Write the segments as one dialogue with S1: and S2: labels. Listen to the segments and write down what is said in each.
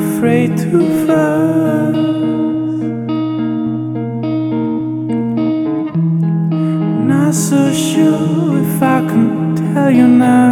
S1: afraid to fall. Not so sure if I can tell you now.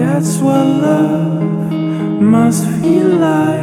S1: That's what love must feel like.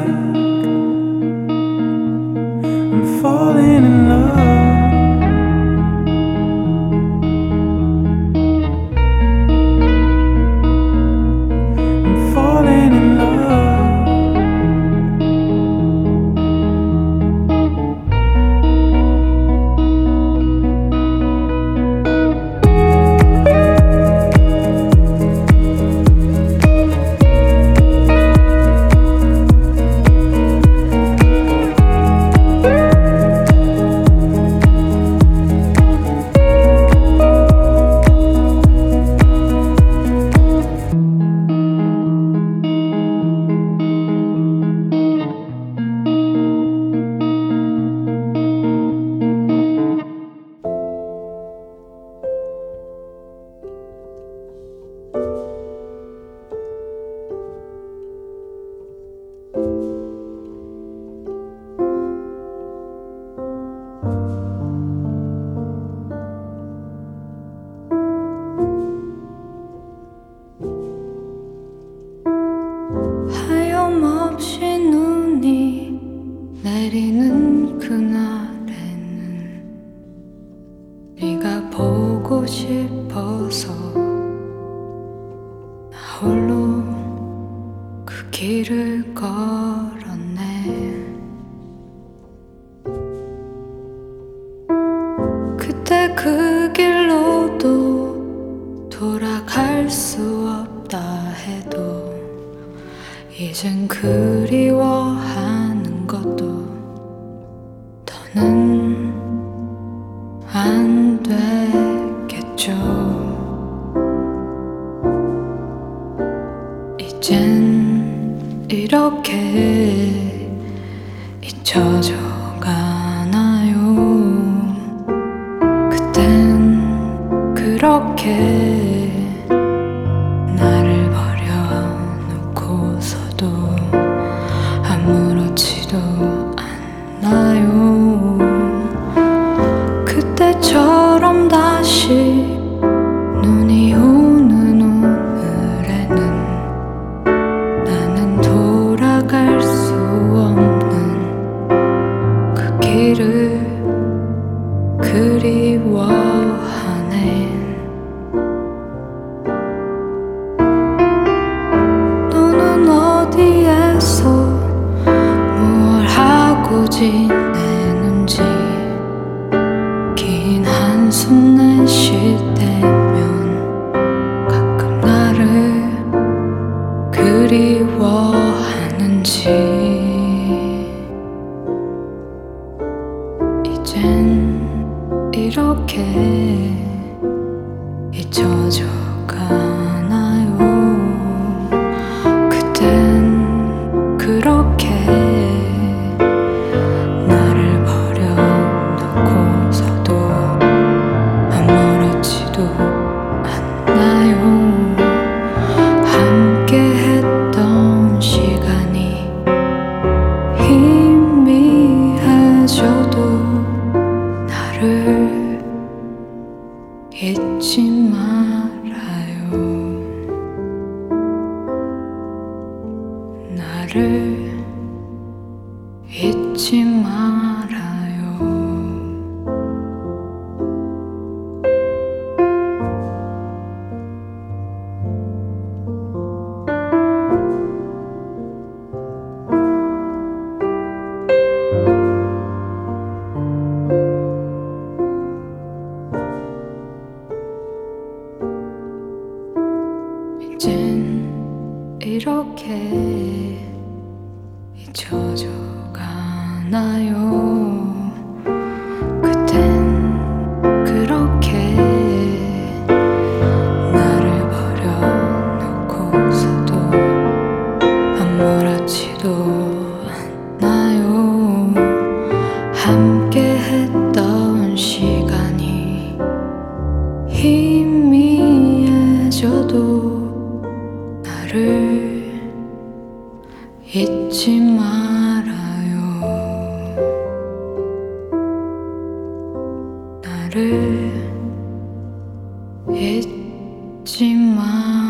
S2: 잊지 말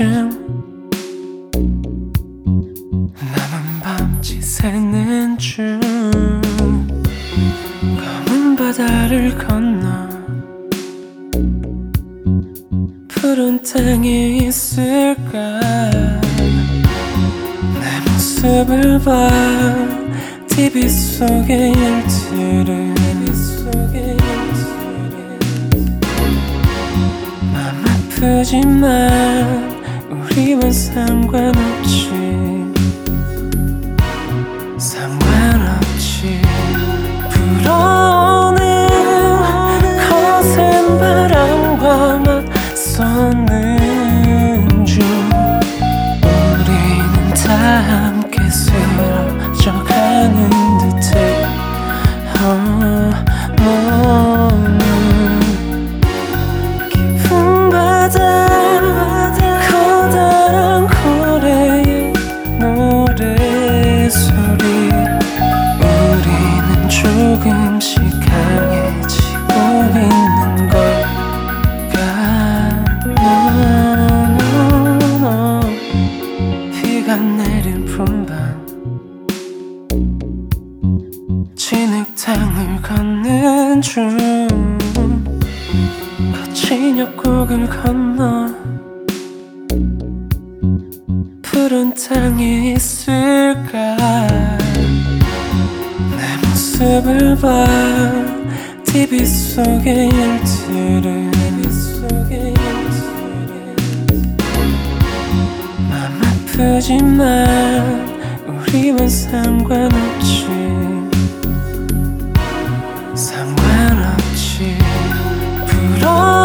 S1: 때쯤
S3: 나만 밤지 새는 줄 검은 바다를 건너 푸른 땅에 있을까? 내 모습을 봐. TV 속의 일들을 아프지만 우리만 상관없지. 상관없지. 불어오는 거센 바람과
S4: 맞선
S3: 그런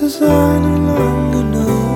S3: cause I no longer know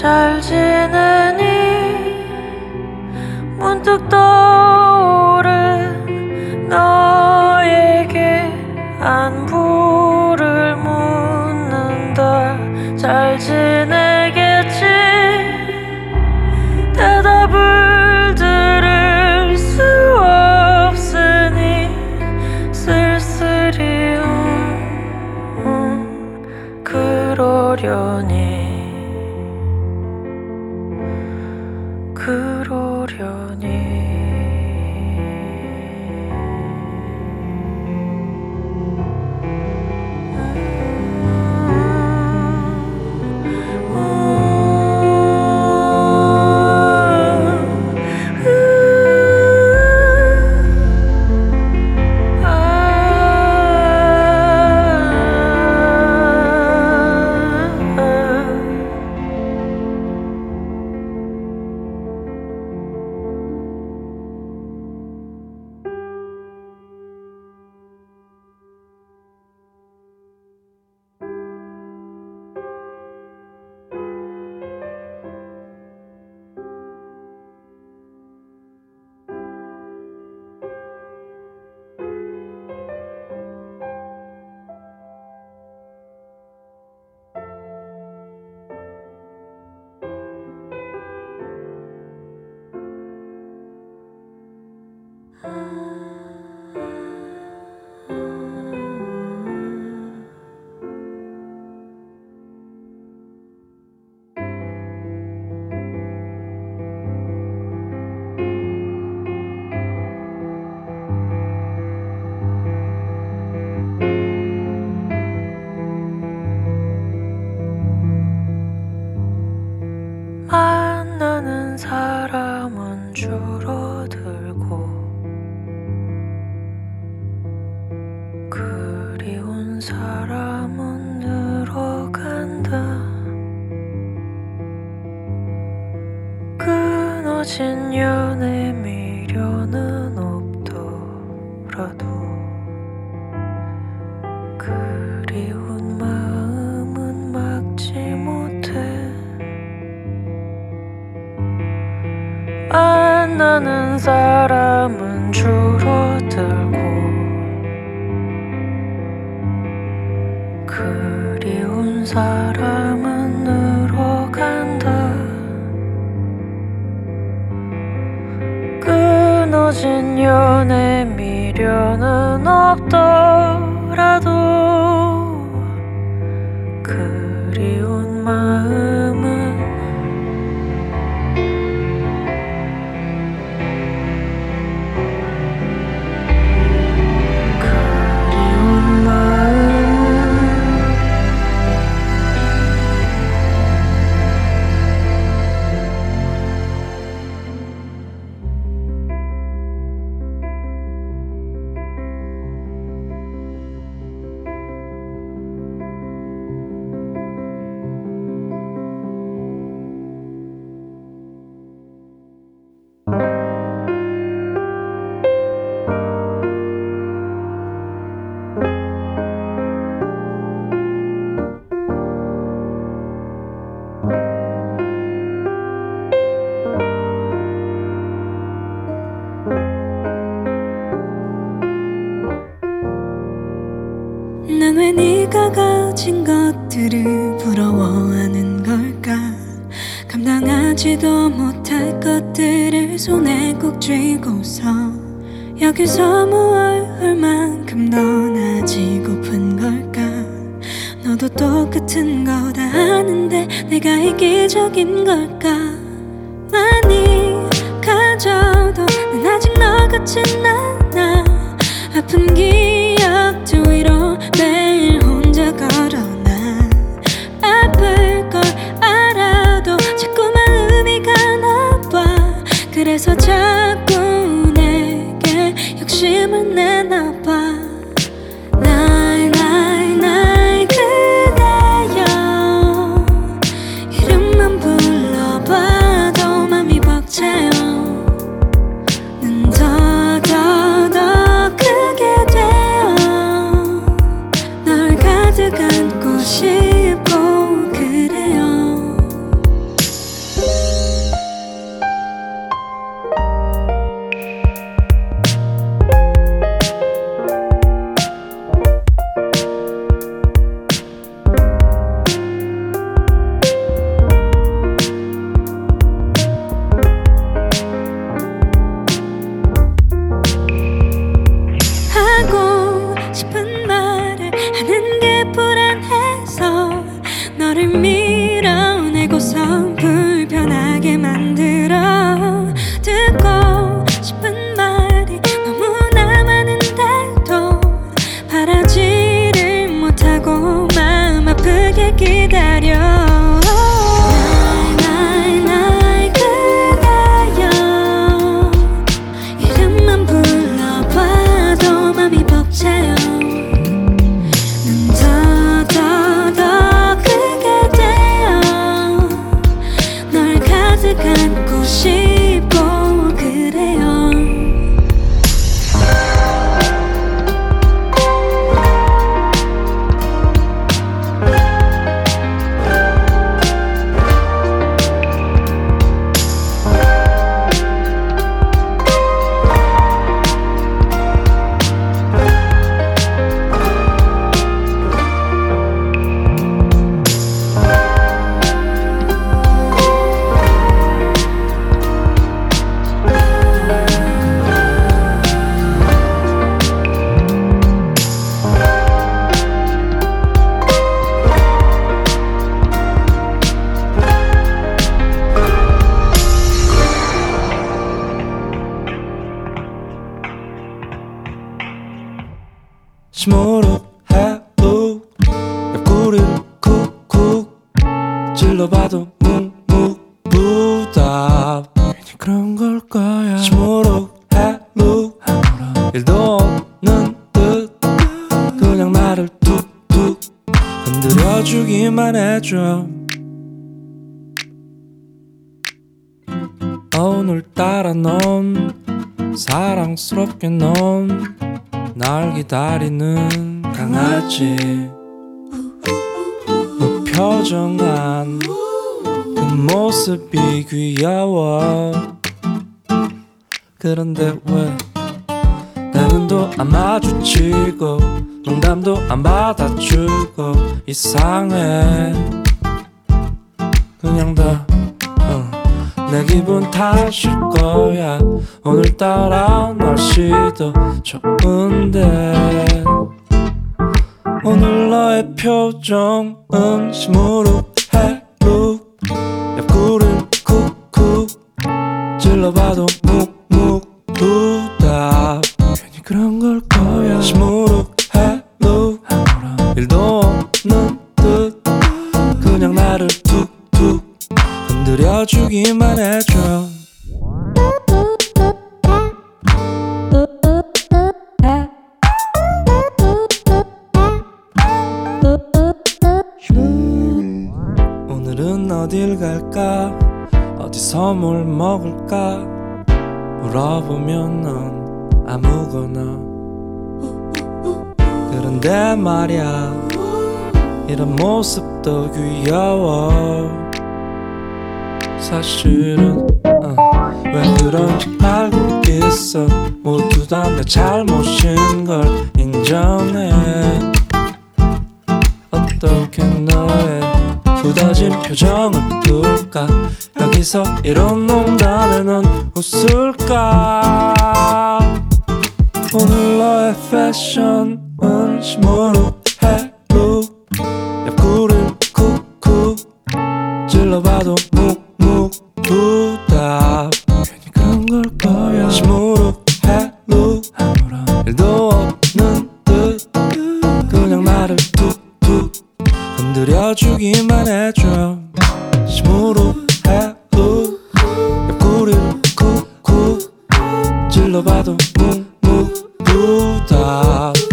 S5: 잘 지내니? 문득 떠
S4: 수는 없다.
S6: 그래서 자꾸 내게 욕심을 내나 봐.
S3: 다리는 강아지. 무표정한 그 모습이 귀여워. 그런데 왜 내 눈도 안 마주치고 농담도 안 받아주고 이상해. 그냥 다 내 기분 탓일 거야. 오늘따라 날씨도 좋은데. 오늘 너의 표정은 심으로 둘이서 이런 농담에 넌 웃을까? 오늘 너의 패션은
S1: 모르 voltar.